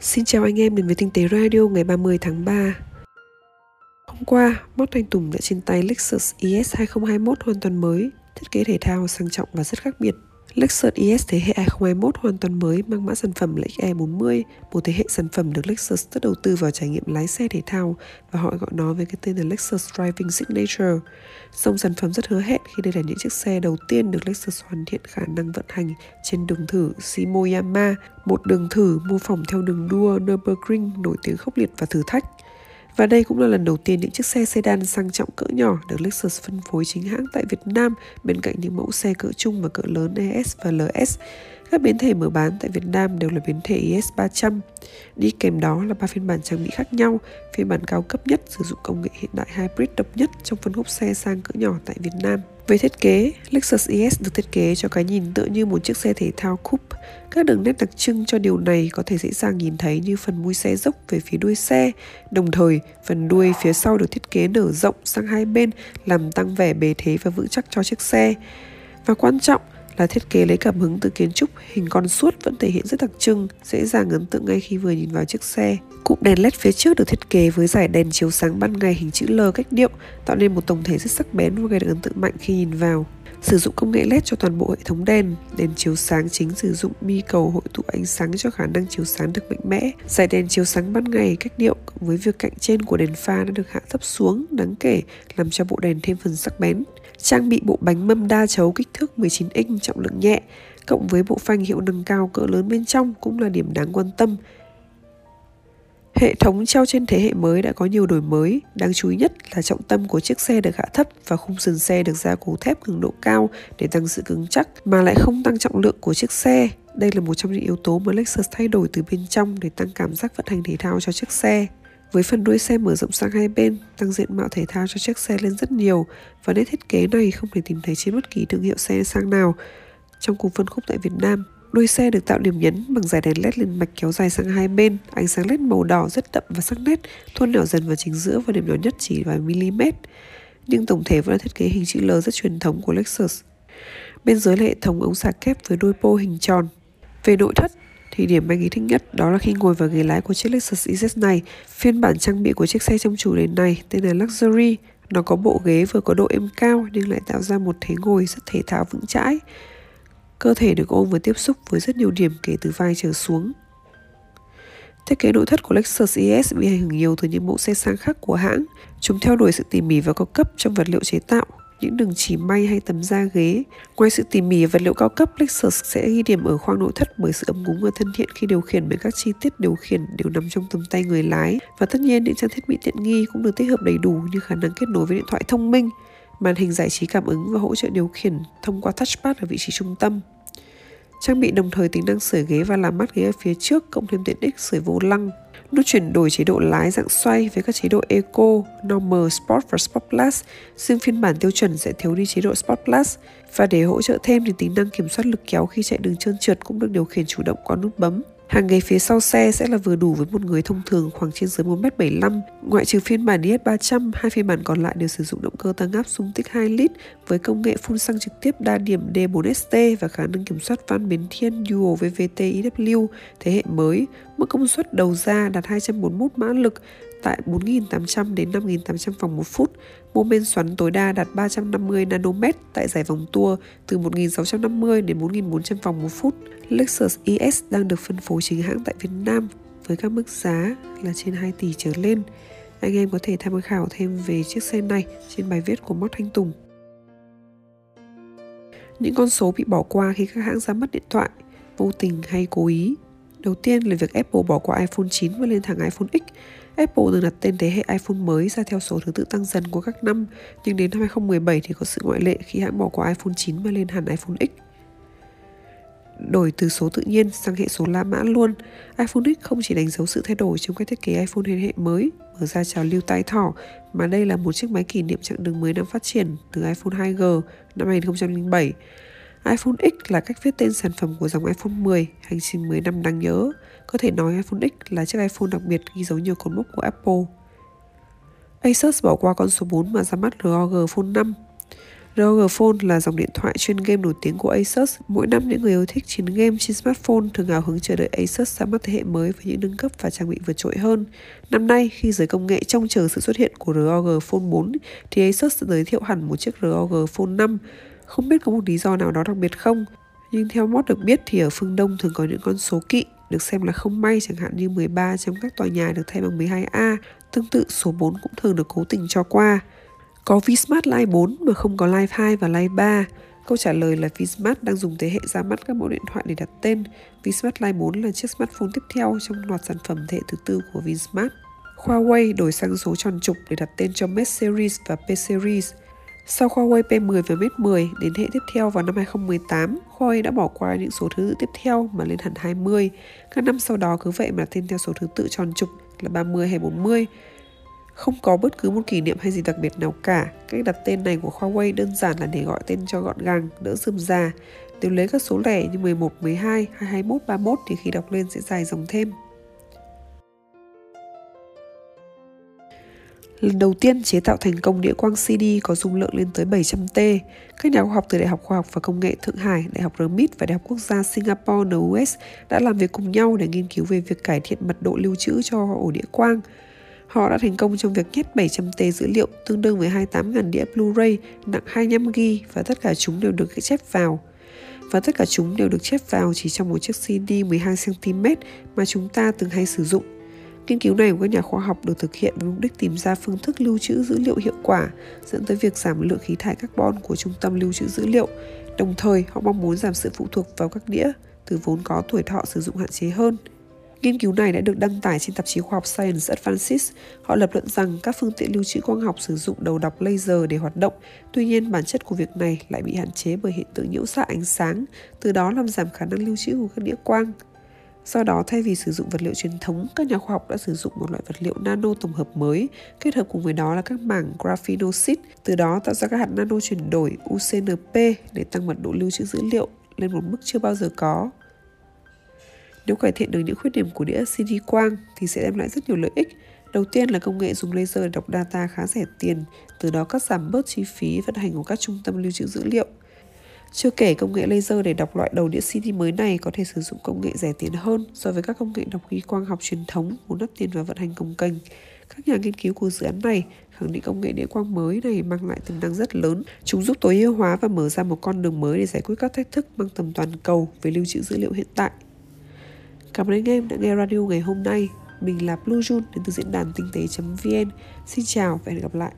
Xin chào anh em đến với Tinh tế Radio ngày 30 tháng 3 Hôm qua, Mót Thanh Tùng đã trên tay Lexus ES 2021 hoàn toàn mới Thiết kế thể thao sang trọng và rất khác biệt. Lexus ES thế hệ 2021 hoàn toàn mới mang mã sản phẩm là XE40, một thế hệ sản phẩm được Lexus rất đầu tư vào trải nghiệm lái xe thể thao và họ gọi nó với cái tên là Lexus Driving Signature. Dòng sản phẩm rất hứa hẹn khi đây là những chiếc xe đầu tiên được Lexus hoàn thiện khả năng vận hành trên đường thử Shimoyama, một đường thử mô phỏng theo đường đua Nürburgring nổi tiếng khốc liệt và thử thách. Và đây cũng là lần đầu tiên những chiếc xe sedan sang trọng cỡ nhỏ được Lexus phân phối chính hãng tại Việt Nam bên cạnh những mẫu xe cỡ trung và cỡ lớn ES và LS. Các biến thể mở bán tại Việt Nam đều là biến thể ES300. Đi kèm đó là ba phiên bản trang bị khác nhau. Phiên bản cao cấp nhất sử dụng công nghệ hiện đại hybrid độc nhất trong phân khúc xe sang cỡ nhỏ tại Việt Nam. Về thiết kế, Lexus ES được thiết kế cho cái nhìn tựa như một chiếc xe thể thao coupe. Các đường nét đặc trưng cho điều này có thể dễ dàng nhìn thấy như phần mui xe dốc về phía đuôi xe. Đồng thời, phần đuôi phía sau được thiết kế nở rộng sang hai bên làm tăng vẻ bề thế và vững chắc cho chiếc xe. Và quan trọng là thiết kế lấy cảm hứng từ kiến trúc hình con suốt vẫn thể hiện rất đặc trưng, dễ dàng ấn tượng ngay khi vừa nhìn vào chiếc xe. Cụm đèn LED phía trước được thiết kế với giải đèn chiếu sáng ban ngày hình chữ L cách điệu, tạo nên một tổng thể rất sắc bén và gây được ấn tượng mạnh khi nhìn vào. Sử dụng công nghệ LED cho toàn bộ hệ thống đèn, đèn chiếu sáng chính sử dụng bi cầu hội tụ ánh sáng cho khả năng chiếu sáng được mạnh mẽ. Giải đèn chiếu sáng ban ngày cách điệu với việc cạnh trên của đèn pha đã được hạ thấp xuống đáng kể, làm cho bộ đèn thêm phần sắc bén. Trang bị bộ bánh mâm đa chấu kích thước 19 inch trọng lượng nhẹ, cộng với bộ phanh hiệu nâng cao cỡ lớn bên trong cũng là điểm đáng quan tâm Hệ thống treo trên thế hệ mới đã có nhiều đổi mới, đáng chú ý nhất là trọng tâm của chiếc xe được hạ thấp và khung sườn xe được gia cố thép cường độ cao để tăng sự cứng chắc mà lại không tăng trọng lượng của chiếc xe. Đây là một trong những yếu tố mà Lexus thay đổi từ bên trong để tăng cảm giác vận hành thể thao cho chiếc xe. Với phần đuôi xe mở rộng sang hai bên, tăng diện mạo thể thao cho chiếc xe lên rất nhiều và nét thiết kế này không thể tìm thấy trên bất kỳ thương hiệu xe sang nào trong cùng phân khúc tại Việt Nam. Đuôi xe được tạo điểm nhấn bằng dải đèn led liền mạch kéo dài sang hai bên, ánh sáng led màu đỏ rất đậm và sắc nét, thuôn nhỏ dần vào chính giữa và điểm nhỏ nhất chỉ vài mm. Nhưng tổng thể vẫn là thiết kế hình chữ L rất truyền thống của Lexus. Bên dưới là hệ thống ống xả kép với đuôi pô hình tròn. Về nội thất, thì điểm anh ý thích nhất đó là khi ngồi vào ghế lái của chiếc Lexus ES này, phiên bản trang bị của chiếc xe trong chủ đề này tên là Luxury. Nó có bộ ghế vừa có độ êm cao nhưng lại tạo ra một thế ngồi rất thể thao vững chãi. Cơ thể được ôm và tiếp xúc với rất nhiều điểm kể từ vai trở xuống. Thiết kế nội thất của Lexus ES bị ảnh hưởng nhiều từ những mẫu xe sang khác của hãng. Chúng theo đuổi sự tỉ mỉ và cao cấp trong vật liệu chế tạo, những đường chỉ may hay tấm da ghế. Ngoài sự tỉ mỉ vật liệu cao cấp, Lexus sẽ ghi điểm ở khoang nội thất bởi sự ấm cúng và thân thiện khi điều khiển bởi các chi tiết điều khiển đều nằm trong tầm tay người lái. Và tất nhiên những trang thiết bị tiện nghi cũng được tích hợp đầy đủ như khả năng kết nối với điện thoại thông minh, màn hình giải trí cảm ứng và hỗ trợ điều khiển thông qua touchpad ở vị trí trung tâm. Trang bị đồng thời tính năng sưởi ghế và làm mát ghế ở phía trước, cộng thêm tiện ích sưởi vô lăng. Nút chuyển đổi chế độ lái dạng xoay với các chế độ Eco, Normal, Sport và Sport Plus. Riêng phiên bản tiêu chuẩn sẽ thiếu đi chế độ Sport Plus. Và để hỗ trợ thêm thì tính năng kiểm soát lực kéo khi chạy đường trơn trượt cũng được điều khiển chủ động qua nút bấm. Hàng ghế phía sau xe sẽ là vừa đủ với một người thông thường khoảng trên dưới 1m75. Ngoại trừ phiên bản DS300, hai phiên bản còn lại đều sử dụng động cơ tăng áp dung tích 2 lít với công nghệ phun xăng trực tiếp đa điểm D4ST và khả năng kiểm soát van biến thiên Dual VVT EW thế hệ mới. Mức công suất đầu ra đạt 241 mã lực tại 4.800 đến 5.800 vòng một phút. Mô men xoắn tối đa đạt 350 nanomet tại giải vòng tua từ 1.650 đến 4.400 vòng một phút. Lexus ES đang được phân phối chính hãng tại Việt Nam với các mức giá là trên 2 tỷ trở lên. Anh em có thể tham khảo thêm về chiếc xe này trên bài viết của Mót Thanh Tùng. Những con số bị bỏ qua khi các hãng ra mắt điện thoại, vô tình hay cố ý. Đầu tiên là việc Apple bỏ qua iPhone 9 và lên thẳng iPhone X. Apple từng đặt tên thế hệ iPhone mới ra theo số thứ tự tăng dần của các năm, nhưng đến năm 2017 thì có sự ngoại lệ khi hãng bỏ qua iPhone 9 và lên hẳn iPhone X đổi từ số tự nhiên sang hệ số La Mã luôn. iPhone X không chỉ đánh dấu sự thay đổi trong cách thiết kế iPhone thế hệ mới, mở ra trào lưu tai thỏ, mà đây là một chiếc máy kỷ niệm chặng đường 10 năm phát triển từ iPhone 2G năm 2007 iPhone X là cách viết tên sản phẩm của dòng iPhone 10, hành trình 10 năm đáng nhớ. Có thể nói iPhone X là chiếc iPhone đặc biệt ghi dấu nhiều cột mốc của Apple. Asus bỏ qua con số 4 mà ra mắt ROG Phone 5 ROG Phone là dòng điện thoại chuyên game nổi tiếng của Asus. Mỗi năm những người yêu thích chiến game trên smartphone thường hào hứng chờ đợi Asus ra mắt thế hệ mới với những nâng cấp và trang bị vượt trội hơn. Năm nay, khi giới công nghệ trông chờ sự xuất hiện của ROG Phone 4, thì Asus giới thiệu hẳn một chiếc ROG Phone 5. Không biết có một lý do nào đó đặc biệt không? Nhưng theo mod được biết thì ở phương Đông thường có những con số kỵ, được xem là không may chẳng hạn như 13 trong các tòa nhà được thay bằng 12A. Tương tự số 4 cũng thường được cố tình cho qua. Có Vsmart Line 4 mà không có Line 2 và Line 3. Câu trả lời là Vsmart đang dùng thế hệ ra mắt các mẫu điện thoại để đặt tên. Vsmart Line 4 là chiếc smartphone tiếp theo trong loạt sản phẩm thế hệ thứ tư của Vsmart. Huawei đổi sang số tròn trục để đặt tên cho Mate Series và P Series. Sau Huawei P10 và Mate 10 đến hệ tiếp theo vào năm 2018, Huawei đã bỏ qua những số thứ tự tiếp theo mà lên hẳn 20. Các năm sau đó cứ vậy mà tên theo số thứ tự tròn trục là 30 hay 40. Không có bất cứ một kỷ niệm hay gì đặc biệt nào cả. Cách đặt tên này của Huawei đơn giản là để gọi tên cho gọn gàng, đỡ rườm rà. Nếu lấy các số lẻ như 11, 12 21, 31 thì khi đọc lên sẽ dài dòng thêm. Lần đầu tiên chế tạo thành công đĩa quang CD có dung lượng lên tới 700T. Các nhà khoa học từ Đại học Khoa học và Công nghệ Thượng Hải, Đại học RMIT và Đại học Quốc gia Singapore NUS đã làm việc cùng nhau để nghiên cứu về việc cải thiện mật độ lưu trữ cho ổ đĩa quang. Họ đã thành công trong việc nhét 700T dữ liệu tương đương với 28.000 đĩa Blu-ray nặng 25GB và tất cả chúng đều được chép vào. Và tất cả chúng đều được chép vào chỉ trong một chiếc CD 12cm mà chúng ta từng hay sử dụng. Nghiên cứu này của các nhà khoa học được thực hiện với mục đích tìm ra phương thức lưu trữ dữ liệu hiệu quả, dẫn tới việc giảm lượng khí thải carbon của trung tâm lưu trữ dữ liệu. Đồng thời, họ mong muốn giảm sự phụ thuộc vào các đĩa, từ vốn có tuổi thọ sử dụng hạn chế hơn. Nghiên cứu này đã được đăng tải trên tạp chí khoa học Science Advances. Họ lập luận rằng các phương tiện lưu trữ quang học sử dụng đầu đọc laser để hoạt động. Tuy nhiên, bản chất của việc này lại bị hạn chế bởi hiện tượng nhiễu xạ ánh sáng, từ đó làm giảm khả năng lưu trữ của các đĩa quang. Do đó, thay vì sử dụng vật liệu truyền thống, các nhà khoa học đã sử dụng một loại vật liệu nano tổng hợp mới, kết hợp cùng với đó là các mảng graphenoxit, từ đó tạo ra các hạt nano chuyển đổi UCNP để tăng mật độ lưu trữ dữ liệu lên một mức chưa bao giờ có. Nếu cải thiện được những khuyết điểm của đĩa CD quang thì sẽ đem lại rất nhiều lợi ích. Đầu tiên là công nghệ dùng laser để đọc data khá rẻ tiền, từ đó cắt giảm bớt chi phí vận hành của các trung tâm lưu trữ dữ liệu. Chưa kể công nghệ laser để đọc loại đầu đĩa CD mới này có thể sử dụng công nghệ rẻ tiền hơn so với các công nghệ đọc ghi quang học truyền thống muốn đắt tiền và vận hành công kênh. Các nhà nghiên cứu của dự án này khẳng định công nghệ đĩa quang mới này mang lại tiềm năng rất lớn. Chúng giúp tối ưu hóa và mở ra một con đường mới để giải quyết các thách thức mang tầm toàn cầu về lưu trữ dữ liệu hiện tại. Cảm ơn anh em đã nghe radio ngày hôm nay. Mình là Blue Jun đến từ diễn đàn tinh tế.vn. Xin chào và hẹn gặp lại.